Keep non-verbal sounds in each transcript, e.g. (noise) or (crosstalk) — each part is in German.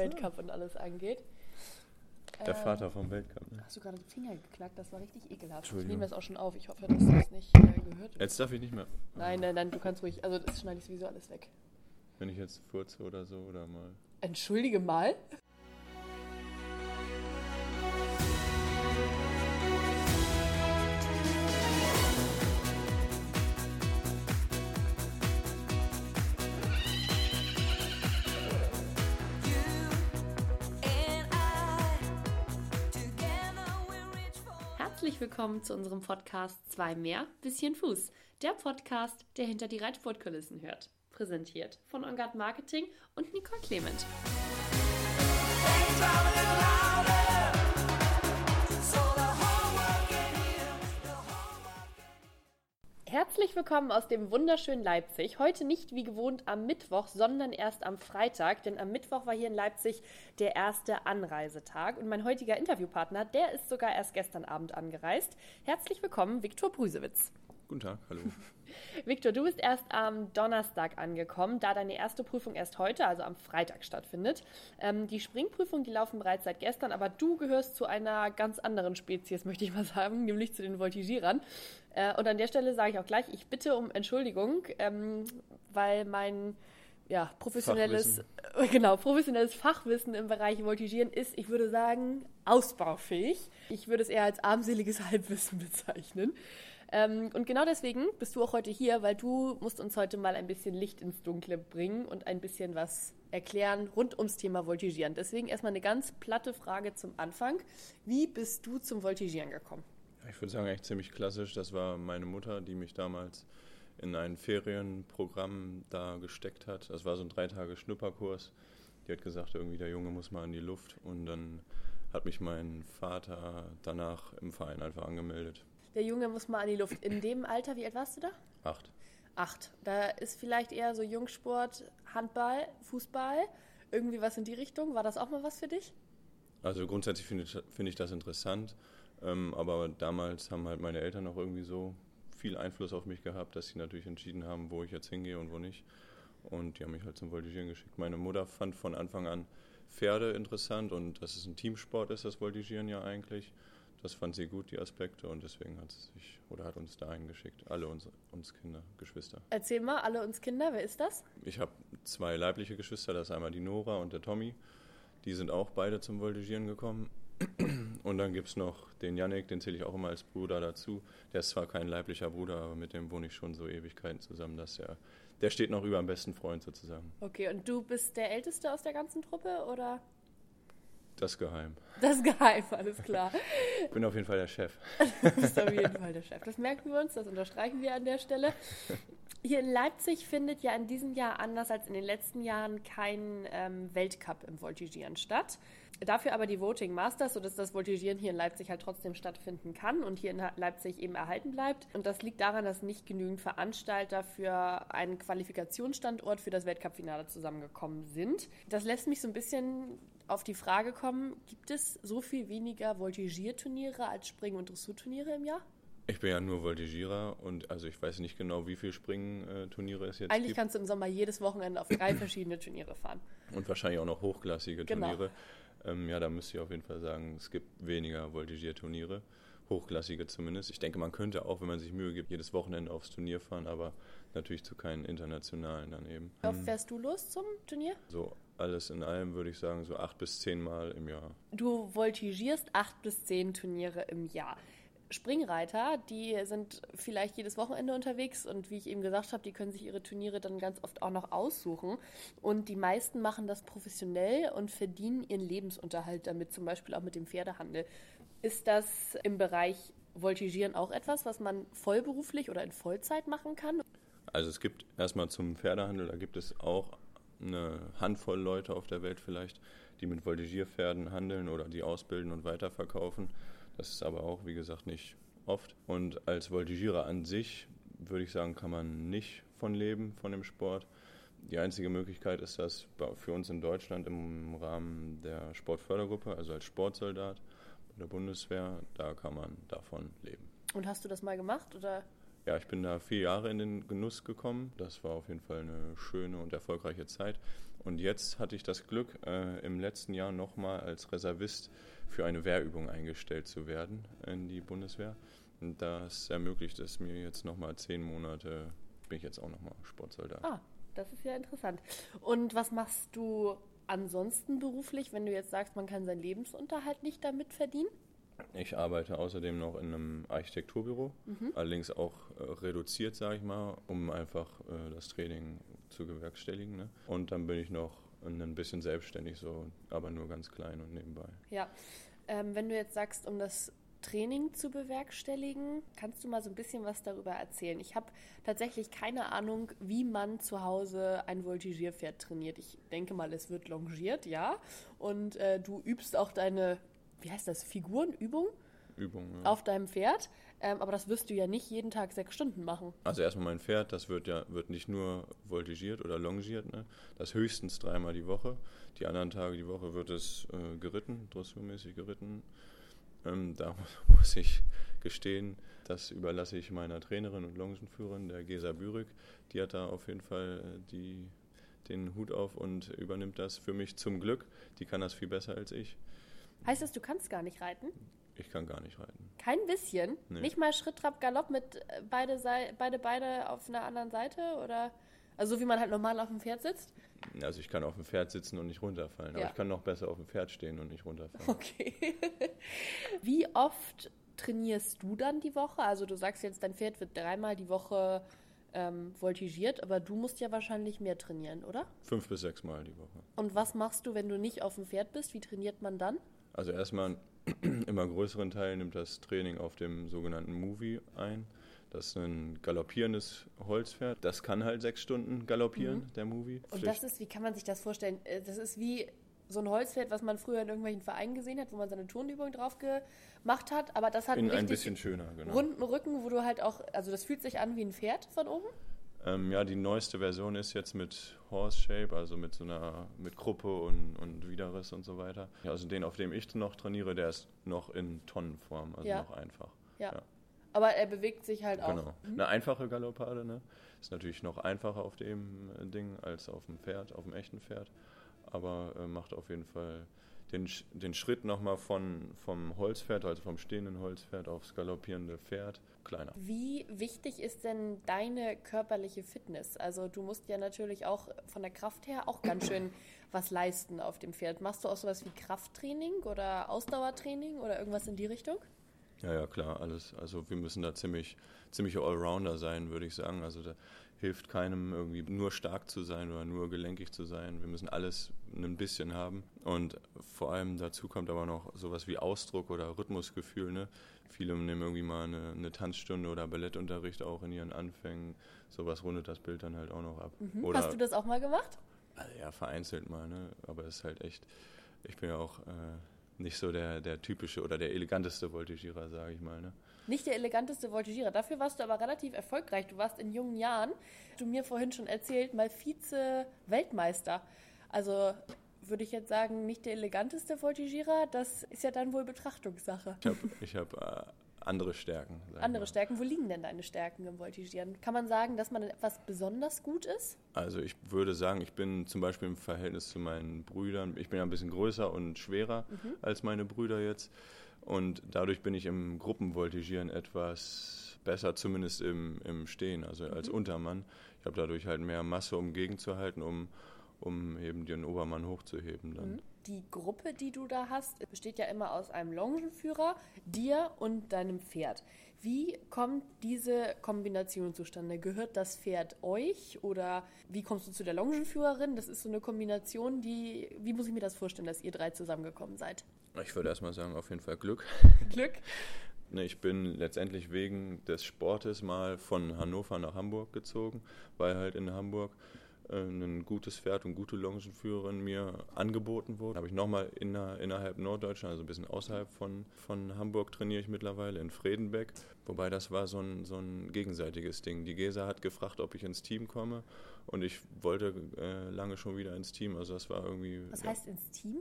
Weltcup und alles angeht. Der Ähm, Vater vom Weltcup. Ne? Hast du gerade den Finger geknackt? Das war richtig ekelhaft. Ich nehme das auch schon auf. Ich hoffe, dass das nicht äh, gehört wird. Jetzt darf ich nicht mehr. Nein, nein, nein, du kannst ruhig. Also, das schneide ich sowieso alles weg. Wenn ich jetzt furze oder so oder mal. Entschuldige mal. Herzlich willkommen zu unserem Podcast Zwei mehr, bisschen Fuß. Der Podcast, der hinter die Reitsportkulissen hört. Präsentiert von Ongard Marketing und Nicole Clement. Herzlich willkommen aus dem wunderschönen Leipzig. Heute nicht wie gewohnt am Mittwoch, sondern erst am Freitag, denn am Mittwoch war hier in Leipzig der erste Anreisetag und mein heutiger Interviewpartner, der ist sogar erst gestern Abend angereist. Herzlich willkommen, Viktor Brüsewitz. Guten Tag, hallo. (laughs) Viktor, du bist erst am Donnerstag angekommen, da deine erste Prüfung erst heute, also am Freitag, stattfindet. Ähm, die Springprüfungen, die laufen bereits seit gestern, aber du gehörst zu einer ganz anderen Spezies, möchte ich mal sagen, nämlich zu den Voltigierern. Äh, und an der Stelle sage ich auch gleich, ich bitte um Entschuldigung, ähm, weil mein ja, professionelles, (laughs) genau, professionelles Fachwissen im Bereich Voltigieren ist, ich würde sagen, ausbaufähig. Ich würde es eher als armseliges (laughs) Halbwissen bezeichnen. Ähm, und genau deswegen bist du auch heute hier, weil du musst uns heute mal ein bisschen Licht ins Dunkle bringen und ein bisschen was erklären rund ums Thema Voltigieren. Deswegen erstmal eine ganz platte Frage zum Anfang. Wie bist du zum Voltigieren gekommen? Ich würde sagen, echt ziemlich klassisch. Das war meine Mutter, die mich damals in ein Ferienprogramm da gesteckt hat. Das war so ein drei Tage Schnupperkurs. Die hat gesagt, irgendwie der Junge muss mal in die Luft. Und dann hat mich mein Vater danach im Verein einfach angemeldet. Der Junge muss mal an die Luft. In dem Alter, wie alt warst du da? Acht. Acht. Da ist vielleicht eher so Jungsport, Handball, Fußball, irgendwie was in die Richtung. War das auch mal was für dich? Also grundsätzlich finde ich, finde ich das interessant. Ähm, aber damals haben halt meine Eltern noch irgendwie so viel Einfluss auf mich gehabt, dass sie natürlich entschieden haben, wo ich jetzt hingehe und wo nicht. Und die haben mich halt zum Voltigieren geschickt. Meine Mutter fand von Anfang an Pferde interessant und dass es ein Teamsport ist, das Voltigieren ja eigentlich. Das fand sie gut, die Aspekte, und deswegen hat sie sich oder hat uns dahin geschickt. Alle uns, uns Kinder, Geschwister. Erzähl mal, alle uns Kinder, wer ist das? Ich habe zwei leibliche Geschwister, das ist einmal die Nora und der Tommy. Die sind auch beide zum Voltigieren gekommen. Und dann gibt es noch den Yannick, den zähle ich auch immer als Bruder dazu. Der ist zwar kein leiblicher Bruder, aber mit dem wohne ich schon so Ewigkeiten zusammen, dass er, der steht noch über dem besten Freund sozusagen. Okay, und du bist der Älteste aus der ganzen Truppe oder? Das geheim. Das geheim, alles klar. Ich bin auf jeden Fall der Chef. Du bist auf jeden Fall der Chef. Das merken wir uns, das unterstreichen wir an der Stelle. Hier in Leipzig findet ja in diesem Jahr anders als in den letzten Jahren kein ähm, Weltcup im Voltigieren statt. Dafür aber die Voting Masters, sodass das Voltigieren hier in Leipzig halt trotzdem stattfinden kann und hier in Leipzig eben erhalten bleibt. Und das liegt daran, dass nicht genügend Veranstalter für einen Qualifikationsstandort für das Weltcup-Finale zusammengekommen sind. Das lässt mich so ein bisschen auf die Frage kommen, gibt es so viel weniger Voltigierturniere als Spring- und Dressurturniere im Jahr? Ich bin ja nur Voltigierer und also ich weiß nicht genau, wie viele Springen-Turniere es jetzt Eigentlich gibt. kannst du im Sommer jedes Wochenende auf drei verschiedene Turniere fahren. Und wahrscheinlich auch noch hochklassige Genau. Ähm, ja, da müsste ich auf jeden Fall sagen, es gibt weniger Voltigierturniere. Hochklassige zumindest. Ich denke, man könnte auch, wenn man sich Mühe gibt, jedes Wochenende aufs Turnier fahren, aber natürlich zu keinen internationalen dann eben. Wie oft fährst du los zum Turnier? So alles in allem würde ich sagen, so acht bis zehn Mal im Jahr. Du voltigierst acht bis zehn Turniere im Jahr. Springreiter, die sind vielleicht jedes Wochenende unterwegs und wie ich eben gesagt habe, die können sich ihre Turniere dann ganz oft auch noch aussuchen. Und die meisten machen das professionell und verdienen ihren Lebensunterhalt damit, zum Beispiel auch mit dem Pferdehandel. Ist das im Bereich Voltigieren auch etwas, was man vollberuflich oder in Vollzeit machen kann? Also es gibt erstmal zum Pferdehandel, da gibt es auch eine Handvoll Leute auf der Welt vielleicht, die mit Voltigierpferden handeln oder die ausbilden und weiterverkaufen. Das ist aber auch, wie gesagt, nicht oft. Und als Voltigierer an sich, würde ich sagen, kann man nicht von leben, von dem Sport. Die einzige Möglichkeit ist das für uns in Deutschland im Rahmen der Sportfördergruppe, also als Sportsoldat bei der Bundeswehr, da kann man davon leben. Und hast du das mal gemacht oder? Ja, ich bin da vier Jahre in den Genuss gekommen. Das war auf jeden Fall eine schöne und erfolgreiche Zeit. Und jetzt hatte ich das Glück, äh, im letzten Jahr nochmal als Reservist für eine Wehrübung eingestellt zu werden in die Bundeswehr. Und das ermöglicht es mir jetzt nochmal zehn Monate, bin ich jetzt auch nochmal Sportsoldat. Ah, das ist ja interessant. Und was machst du ansonsten beruflich, wenn du jetzt sagst, man kann seinen Lebensunterhalt nicht damit verdienen? Ich arbeite außerdem noch in einem Architekturbüro, mhm. allerdings auch äh, reduziert, sage ich mal, um einfach äh, das Training zu bewerkstelligen. Ne? Und dann bin ich noch ein bisschen selbstständig, so, aber nur ganz klein und nebenbei. Ja, ähm, wenn du jetzt sagst, um das Training zu bewerkstelligen, kannst du mal so ein bisschen was darüber erzählen? Ich habe tatsächlich keine Ahnung, wie man zu Hause ein Voltigierpferd trainiert. Ich denke mal, es wird longiert, ja. Und äh, du übst auch deine, wie heißt das, Figurenübung? Übung, ja. Auf deinem Pferd. Ähm, aber das wirst du ja nicht jeden Tag sechs Stunden machen. Also erstmal mein Pferd, das wird ja wird nicht nur voltigiert oder longiert, ne? das höchstens dreimal die Woche. Die anderen Tage die Woche wird es äh, geritten, dressurmäßig geritten. Ähm, da (laughs) muss ich gestehen, das überlasse ich meiner Trainerin und Longenführerin, der Gesa Bürig. Die hat da auf jeden Fall äh, die, den Hut auf und übernimmt das für mich zum Glück. Die kann das viel besser als ich. Heißt das, du kannst gar nicht reiten? Ich kann gar nicht reiten. Kein bisschen? Nee. Nicht mal Schritt, Trab, Galopp mit äh, beide, beide Beine auf einer anderen Seite? Oder also so wie man halt normal auf dem Pferd sitzt? Also ich kann auf dem Pferd sitzen und nicht runterfallen, ja. aber ich kann noch besser auf dem Pferd stehen und nicht runterfallen. Okay. (laughs) wie oft trainierst du dann die Woche? Also du sagst jetzt, dein Pferd wird dreimal die Woche ähm, voltigiert, aber du musst ja wahrscheinlich mehr trainieren, oder? Fünf bis sechs Mal die Woche. Und was machst du, wenn du nicht auf dem Pferd bist? Wie trainiert man dann? Also erstmal immer größeren Teil nimmt das Training auf dem sogenannten Movie ein. Das ist ein galoppierendes Holzpferd. Das kann halt sechs Stunden galoppieren, mhm. der Movie. Und das ist, wie kann man sich das vorstellen? Äh, das ist wie so ein Holzpferd, was man früher in irgendwelchen Vereinen gesehen hat, wo man seine Turnübung drauf gemacht hat. Aber das hat in einen ein bisschen schöner, genau. runden Rücken, wo du halt auch, also das fühlt sich an wie ein Pferd von oben. Ähm, ja, die neueste Version ist jetzt mit Horse Shape, also mit so einer mit Gruppe und, und Widerriss und so weiter. Also den, auf dem ich noch trainiere, der ist noch in Tonnenform, also ja. noch einfach. Ja. ja. Aber er bewegt sich halt auch. Genau. Eine einfache Galoppade, ne? Ist natürlich noch einfacher auf dem äh, Ding als auf dem Pferd, auf dem echten Pferd. Aber äh, macht auf jeden Fall den, den Schritt nochmal von, vom Holzpferd, also vom stehenden Holzpferd aufs galoppierende Pferd, kleiner. Wie wichtig ist denn deine körperliche Fitness? Also du musst ja natürlich auch von der Kraft her auch ganz schön (clears throat) was leisten auf dem Pferd. Machst du auch sowas wie Krafttraining oder Ausdauertraining oder irgendwas in die Richtung? Ja, ja, klar, alles. Also wir müssen da ziemlich, ziemlich Allrounder sein, würde ich sagen. Also da hilft keinem irgendwie nur stark zu sein oder nur gelenkig zu sein. Wir müssen alles ein bisschen haben. Und vor allem dazu kommt aber noch sowas wie Ausdruck oder Rhythmusgefühl. Ne? Viele nehmen irgendwie mal eine, eine Tanzstunde oder Ballettunterricht auch in ihren Anfängen. Sowas rundet das Bild dann halt auch noch ab. Mhm. Hast du das auch mal gemacht? Also ja, vereinzelt mal, ne? Aber es ist halt echt, ich bin ja auch äh, nicht so der, der typische oder der eleganteste Voltigierer, sage ich mal. Ne? Nicht der eleganteste Voltigierer. Dafür warst du aber relativ erfolgreich. Du warst in jungen Jahren, du mir vorhin schon erzählt, mal Vize-Weltmeister. Also würde ich jetzt sagen, nicht der eleganteste Voltigierer. Das ist ja dann wohl Betrachtungssache. Ich habe hab, äh, andere Stärken. Andere Stärken. Wo liegen denn deine Stärken im Voltigieren? Kann man sagen, dass man etwas besonders gut ist? Also ich würde sagen, ich bin zum Beispiel im Verhältnis zu meinen Brüdern, ich bin ja ein bisschen größer und schwerer mhm. als meine Brüder jetzt. Und dadurch bin ich im Gruppenvoltigieren etwas besser, zumindest im, im Stehen, also mhm. als Untermann. Ich habe dadurch halt mehr Masse, um gegenzuhalten, um, um eben den Obermann hochzuheben dann. Mhm die Gruppe, die du da hast, besteht ja immer aus einem Longenführer, dir und deinem Pferd. Wie kommt diese Kombination zustande? Gehört das Pferd euch oder wie kommst du zu der Longenführerin? Das ist so eine Kombination, die, wie muss ich mir das vorstellen, dass ihr drei zusammengekommen seid? Ich würde erstmal sagen, auf jeden Fall Glück. (laughs) Glück? Ich bin letztendlich wegen des Sportes mal von Hannover nach Hamburg gezogen, weil halt in Hamburg ein gutes Pferd und gute Longenführerin mir angeboten wurde. Habe ich nochmal inner, innerhalb Norddeutschland, also ein bisschen außerhalb von, von Hamburg trainiere ich mittlerweile in Fredenbeck. Wobei das war so ein, so ein gegenseitiges Ding. Die Gesa hat gefragt, ob ich ins Team komme und ich wollte äh, lange schon wieder ins Team. Also das war irgendwie. Was ja. heißt ins Team?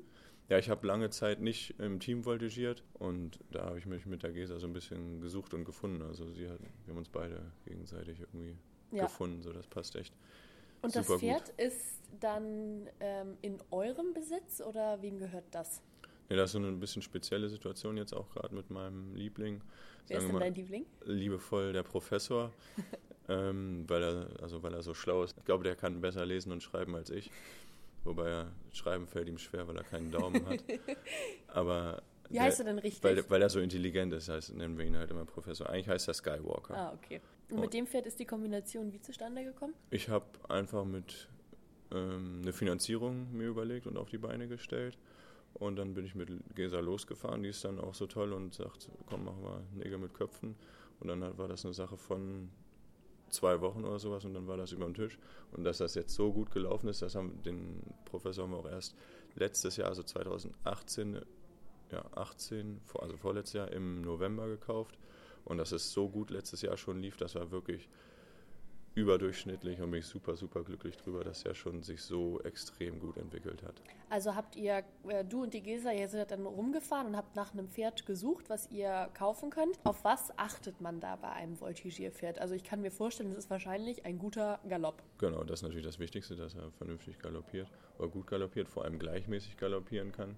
Ja, ich habe lange Zeit nicht im Team voltigiert und da habe ich mich mit der Gesa so ein bisschen gesucht und gefunden. Also sie hat, wir haben uns beide gegenseitig irgendwie ja. gefunden, so das passt echt Und das Pferd gut. ist dann ähm, in eurem Besitz oder wem gehört das? Ja, das ist so eine bisschen spezielle Situation jetzt auch gerade mit meinem Liebling. Wer ist denn mal, dein Liebling? Liebevoll der Professor, (laughs) ähm, weil, er, also weil er so schlau ist. Ich glaube, der kann besser lesen und schreiben als ich. Wobei schreiben fällt ihm schwer, weil er keinen Daumen hat. (laughs) Aber wie der, heißt er denn richtig? Weil, weil, er so intelligent ist, heißt, nennen wir ihn halt immer Professor. Eigentlich heißt er Skywalker. Ah, okay. Und, und mit dem Pferd ist die Kombination wie zustande gekommen? Ich habe einfach mit ähm, eine Finanzierung mir überlegt und auf die Beine gestellt. Und dann bin ich mit Gesa losgefahren, die ist dann auch so toll und sagt, komm, machen wir Nägel mit Köpfen. Und dann war das eine Sache von zwei Wochen oder sowas und dann war das über dem Tisch. Und dass das jetzt so gut gelaufen ist, das haben den Professor haben wir auch erst letztes Jahr, also 2018, ja, 18, also vorletztes Jahr im November gekauft. Und dass es so gut letztes Jahr schon lief, das war wirklich überdurchschnittlich und bin ich super, super glücklich drüber, dass er schon sich so extrem gut entwickelt hat. Also habt ihr, äh, du und die Gesa, ihr seid dann rumgefahren und habt nach einem Pferd gesucht, was ihr kaufen könnt. Auf was achtet man da bei einem Voltigierpferd? Also ich kann mir vorstellen, es ist wahrscheinlich ein guter Galopp. Genau, das ist natürlich das Wichtigste, dass er vernünftig galoppiert oder gut galoppiert, vor allem gleichmäßig galoppieren kann.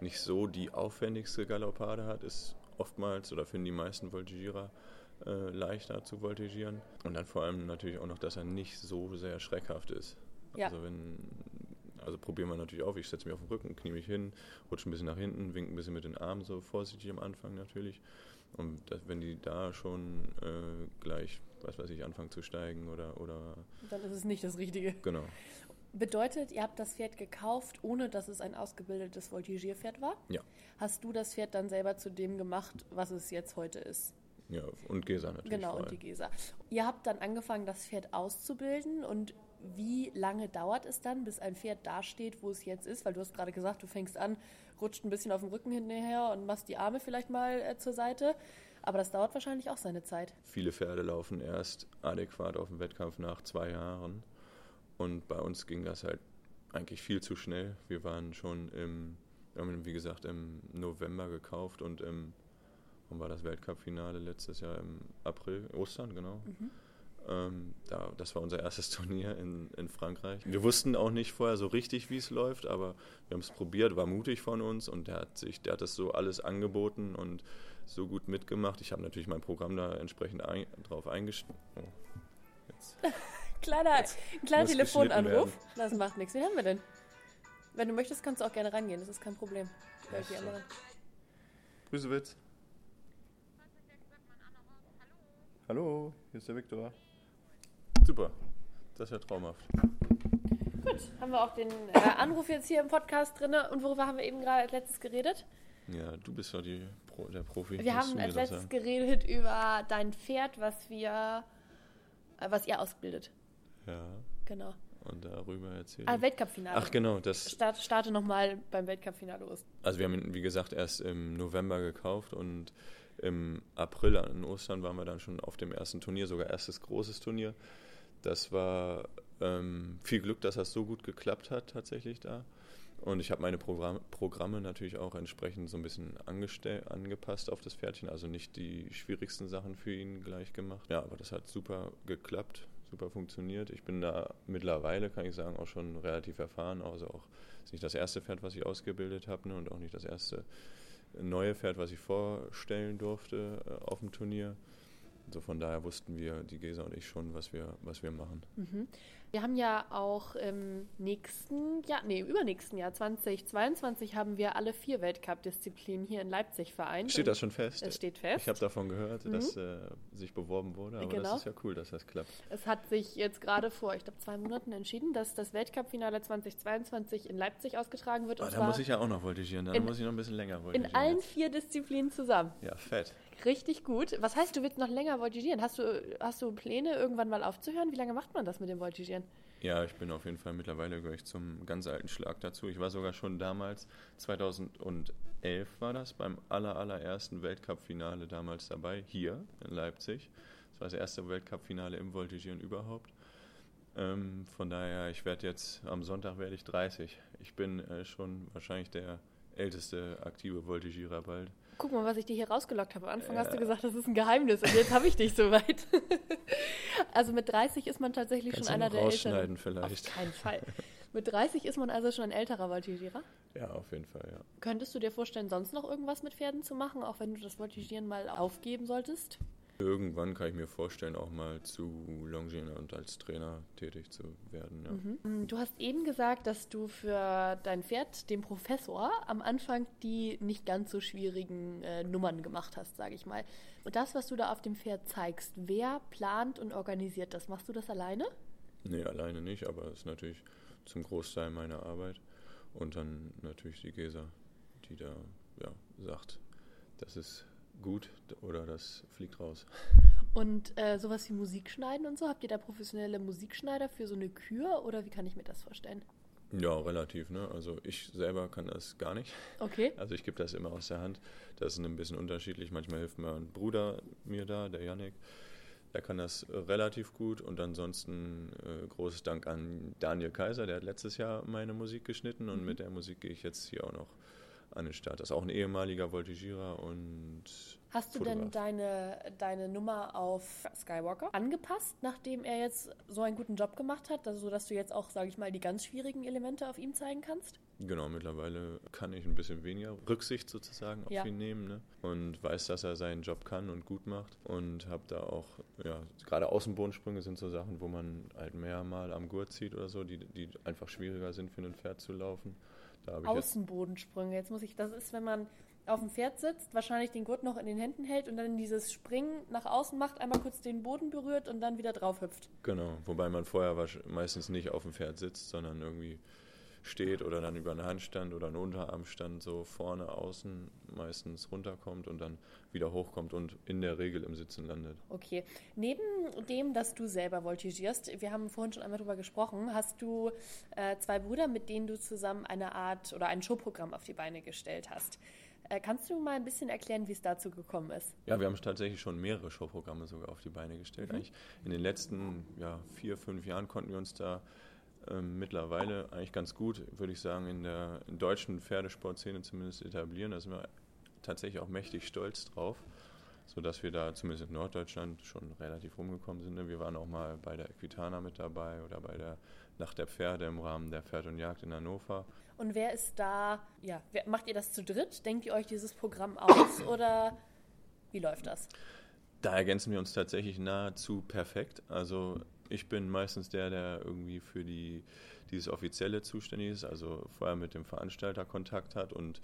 Nicht so die aufwendigste Galoppade hat, ist oftmals oder finden die meisten Voltigierer äh, leichter zu voltigieren. Und dann vor allem natürlich auch noch, dass er nicht so sehr schreckhaft ist. Ja. Also wenn also probieren wir natürlich auf. Ich setze mich auf den Rücken, knie mich hin, rutsche ein bisschen nach hinten, winke ein bisschen mit den Armen, so vorsichtig am Anfang natürlich. Und das, wenn die da schon äh, gleich, was weiß ich, anfangen zu steigen oder, oder. Dann ist es nicht das Richtige. Genau. Bedeutet, ihr habt das Pferd gekauft, ohne dass es ein ausgebildetes Voltigierpferd war? Ja. Hast du das Pferd dann selber zu dem gemacht, was es jetzt heute ist? Ja, und Gesa natürlich. Genau, und die Gesa. Ihr habt dann angefangen, das Pferd auszubilden und wie lange dauert es dann, bis ein Pferd dasteht, wo es jetzt ist? Weil du hast gerade gesagt, du fängst an, rutscht ein bisschen auf dem Rücken hinterher und machst die Arme vielleicht mal äh, zur Seite. Aber das dauert wahrscheinlich auch seine Zeit. Viele Pferde laufen erst adäquat auf dem Wettkampf nach zwei Jahren. Und bei uns ging das halt eigentlich viel zu schnell. Wir waren schon im, wir haben wie gesagt, im November gekauft und im wann war das Weltcup-Finale letztes Jahr im April, Ostern, genau. Mhm. Ähm, da, das war unser erstes (laughs) Turnier in, in Frankreich. Wir wussten auch nicht vorher so richtig, wie es läuft, aber wir haben es probiert, war mutig von uns und der hat sich, der hat das so alles angeboten und so gut mitgemacht. Ich habe natürlich mein Programm da entsprechend ein, drauf eingestellt. Oh, (laughs) kleiner kleiner Telefonanruf. Das macht nichts. Wie haben wir denn? Wenn du möchtest, kannst du auch gerne rangehen. Das ist kein Problem. Grüße Witz. Hallo, hier ist der Viktor. Super, das ist ja traumhaft. Gut, haben wir auch den äh, Anruf jetzt hier im Podcast drin. Und worüber haben wir eben gerade als letztes geredet? Ja, du bist ja die Pro, der Profi. Wir haben als letztes geredet über dein Pferd, was wir, äh, was ihr ausbildet. Ja. Genau. Und darüber erzählt. Ah, Weltcup-Finale. Ach genau, das. Start, starte nochmal beim Weltcup-Finale los. Also wir haben ihn, wie gesagt, erst im November gekauft und im April an Ostern waren wir dann schon auf dem ersten Turnier, sogar erstes großes Turnier. Das war ähm, viel Glück, dass das so gut geklappt hat tatsächlich da. Und ich habe meine Programm Programme natürlich auch entsprechend so ein bisschen angepasst auf das Pferdchen, also nicht die schwierigsten Sachen für ihn gleich gemacht. Ja, aber das hat super geklappt, super funktioniert. Ich bin da mittlerweile, kann ich sagen, auch schon relativ erfahren. Also auch ist nicht das erste Pferd, was ich ausgebildet habe ne, und auch nicht das erste neue Pferd, was ich vorstellen durfte äh, auf dem Turnier. Also von daher wussten wir, die Gesa und ich schon, was wir, was wir machen. Mhm. Wir haben ja auch im nächsten Jahr, nee, im übernächsten Jahr 2022 haben wir alle vier Weltcup-Disziplinen hier in Leipzig vereint. Steht das schon fest? Es steht fest. Ich habe davon gehört, mhm. dass äh, sich beworben wurde, aber genau. das ist ja cool, dass das klappt. Es hat sich jetzt gerade vor, ich glaube, zwei Monaten entschieden, dass das Weltcup-Finale 2022 in Leipzig ausgetragen wird. Oh, da muss ich ja auch noch voltigieren, da muss ich noch ein bisschen länger voltigieren. In allen vier Disziplinen zusammen. Ja, fett. Richtig gut. Was heißt, du willst noch länger voltigieren? Hast du, hast du Pläne, irgendwann mal aufzuhören? Wie lange macht man das mit dem Voltigieren? Ja, ich bin auf jeden Fall mittlerweile gleich zum ganz alten Schlag dazu. Ich war sogar schon damals, 2011 war das, beim aller, allerersten Weltcup-Finale damals dabei, hier in Leipzig. Das war das erste Weltcup-Finale im Voltigieren überhaupt. Ähm, von daher, ich werde jetzt, am Sonntag werde ich 30. Ich bin äh, schon wahrscheinlich der älteste aktive Voltigierer bald. Guck mal, was ich dir hier rausgelockt habe. Am Anfang ja. hast du gesagt, das ist ein Geheimnis und jetzt habe ich dich soweit. (laughs) also mit 30 ist man tatsächlich Kannst schon einer der älteren. vielleicht. Auf keinen Fall. Mit 30 ist man also schon ein älterer Voltigierer? Ja, auf jeden Fall, ja. Könntest du dir vorstellen, sonst noch irgendwas mit Pferden zu machen, auch wenn du das Voltigieren mal aufgeben solltest? Irgendwann kann ich mir vorstellen, auch mal zu longieren und als Trainer tätig zu werden. Ja. Mhm. Du hast eben gesagt, dass du für dein Pferd, den Professor, am Anfang die nicht ganz so schwierigen äh, Nummern gemacht hast, sage ich mal. Und das, was du da auf dem Pferd zeigst, wer plant und organisiert das? Machst du das alleine? Nee, alleine nicht, aber es ist natürlich zum Großteil meine Arbeit. Und dann natürlich die Gesa, die da ja, sagt, das ist gut oder das fliegt raus. Und äh, sowas wie Musik schneiden und so, habt ihr da professionelle Musikschneider für so eine Kür oder wie kann ich mir das vorstellen? Ja, relativ. Ne? Also ich selber kann das gar nicht. Okay. Also ich gebe das immer aus der Hand. Das ist ein bisschen unterschiedlich. Manchmal hilft mein Bruder mir da, der Yannick. Der kann das relativ gut und ansonsten äh, großes Dank an Daniel Kaiser, der hat letztes Jahr meine Musik geschnitten und mhm. mit der Musik gehe ich jetzt hier auch noch an den Start. Das ist auch ein ehemaliger Voltigierer und. Hast du Fotograf. denn deine, deine Nummer auf Skywalker angepasst, nachdem er jetzt so einen guten Job gemacht hat, also sodass du jetzt auch, sage ich mal, die ganz schwierigen Elemente auf ihm zeigen kannst? Genau, mittlerweile kann ich ein bisschen weniger Rücksicht sozusagen auf ja. ihn nehmen ne? und weiß, dass er seinen Job kann und gut macht und habe da auch, ja, gerade Außenbodensprünge sind so Sachen, wo man halt mehr mal am Gurt zieht oder so, die, die einfach schwieriger sind für ein Pferd zu laufen. Außenbodensprünge. Jetzt muss ich, das ist, wenn man auf dem Pferd sitzt, wahrscheinlich den Gurt noch in den Händen hält und dann dieses Springen nach außen macht, einmal kurz den Boden berührt und dann wieder drauf hüpft. Genau, wobei man vorher meistens nicht auf dem Pferd sitzt, sondern irgendwie steht oder dann über einen Handstand oder einen Unterarmstand so vorne außen meistens runterkommt und dann wieder hochkommt und in der Regel im Sitzen landet. Okay. Neben dem, dass du selber voltigierst, wir haben vorhin schon einmal darüber gesprochen, hast du äh, zwei Brüder, mit denen du zusammen eine Art oder ein Showprogramm auf die Beine gestellt hast. Äh, kannst du mal ein bisschen erklären, wie es dazu gekommen ist? Ja, wir haben tatsächlich schon mehrere Showprogramme sogar auf die Beine gestellt. Mhm. Eigentlich in den letzten ja, vier, fünf Jahren konnten wir uns da ähm, mittlerweile eigentlich ganz gut, würde ich sagen, in der in deutschen Pferdesportszene zumindest etablieren. Da sind wir tatsächlich auch mächtig stolz drauf, sodass wir da zumindest in Norddeutschland schon relativ rumgekommen sind. Ne? Wir waren auch mal bei der Equitana mit dabei oder bei der Nacht der Pferde im Rahmen der Pferd und Jagd in Hannover. Und wer ist da, ja, wer, macht ihr das zu dritt? Denkt ihr euch dieses Programm aus (coughs) oder wie läuft das? Da ergänzen wir uns tatsächlich nahezu perfekt. Also ich bin meistens der, der irgendwie für die, dieses Offizielle zuständig ist, also vorher mit dem Veranstalter Kontakt hat und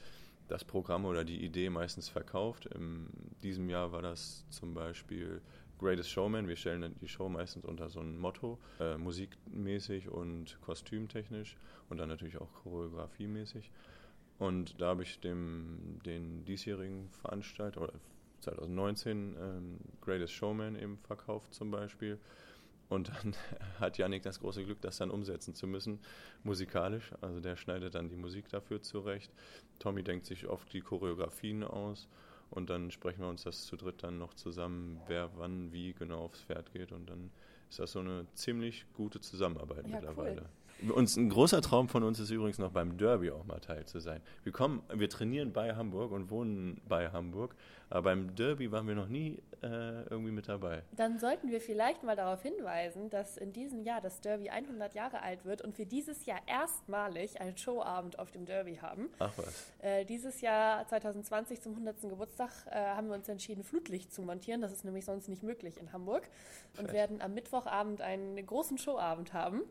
das Programm oder die Idee meistens verkauft. In diesem Jahr war das zum Beispiel Greatest Showman. Wir stellen die Show meistens unter so ein Motto, äh, musikmäßig und kostümtechnisch und dann natürlich auch choreografiemäßig. Und da habe ich dem, den diesjährigen Veranstalter, oder 2019, ähm, Greatest Showman eben verkauft zum Beispiel. Und dann (laughs) hat Yannick das große Glück, das dann umsetzen zu müssen, musikalisch. Also der schneidet dann die Musik dafür zurecht. Tommy denkt sich oft die Choreografien aus und dann sprechen wir uns das zu dritt dann noch zusammen, wer wann wie genau aufs Pferd geht. Und dann ist das so eine ziemlich gute Zusammenarbeit ja, mittlerweile. Cool. Uns ein großer Traum von uns ist übrigens noch beim Derby auch mal teil zu sein. Wir kommen, wir trainieren bei Hamburg und wohnen bei Hamburg, aber beim Derby waren wir noch nie äh, irgendwie mit dabei. Dann sollten wir vielleicht mal darauf hinweisen, dass in diesem Jahr das Derby 100 Jahre alt wird und wir dieses Jahr erstmalig einen Showabend auf dem Derby haben. Ach was. Äh, dieses Jahr 2020 zum 100. Geburtstag äh, haben wir uns entschieden, Flutlicht zu montieren. Das ist nämlich sonst nicht möglich in Hamburg und Fett. werden am Mittwochabend einen großen Showabend haben.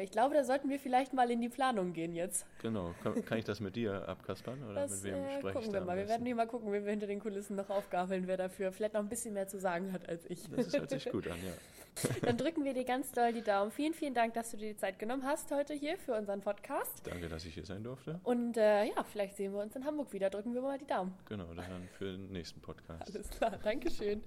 Ich glaube, da sollten wir vielleicht mal in die Planung gehen jetzt. Genau. Kann, kann ich das mit dir abkaspern oder das, mit wem äh, spreche gucken wir mal. Wir werden hier mal gucken, wie wir hinter den Kulissen noch aufgabeln, wer dafür vielleicht noch ein bisschen mehr zu sagen hat als ich. Das hört sich gut an, ja. (laughs) Dann drücken wir dir ganz doll die Daumen. Vielen, vielen Dank, dass du dir die Zeit genommen hast heute hier für unseren Podcast. Danke, dass ich hier sein durfte. Und äh, ja, vielleicht sehen wir uns in Hamburg wieder. Drücken wir mal die Daumen. Genau, dann für den nächsten Podcast. Alles klar, Dankeschön.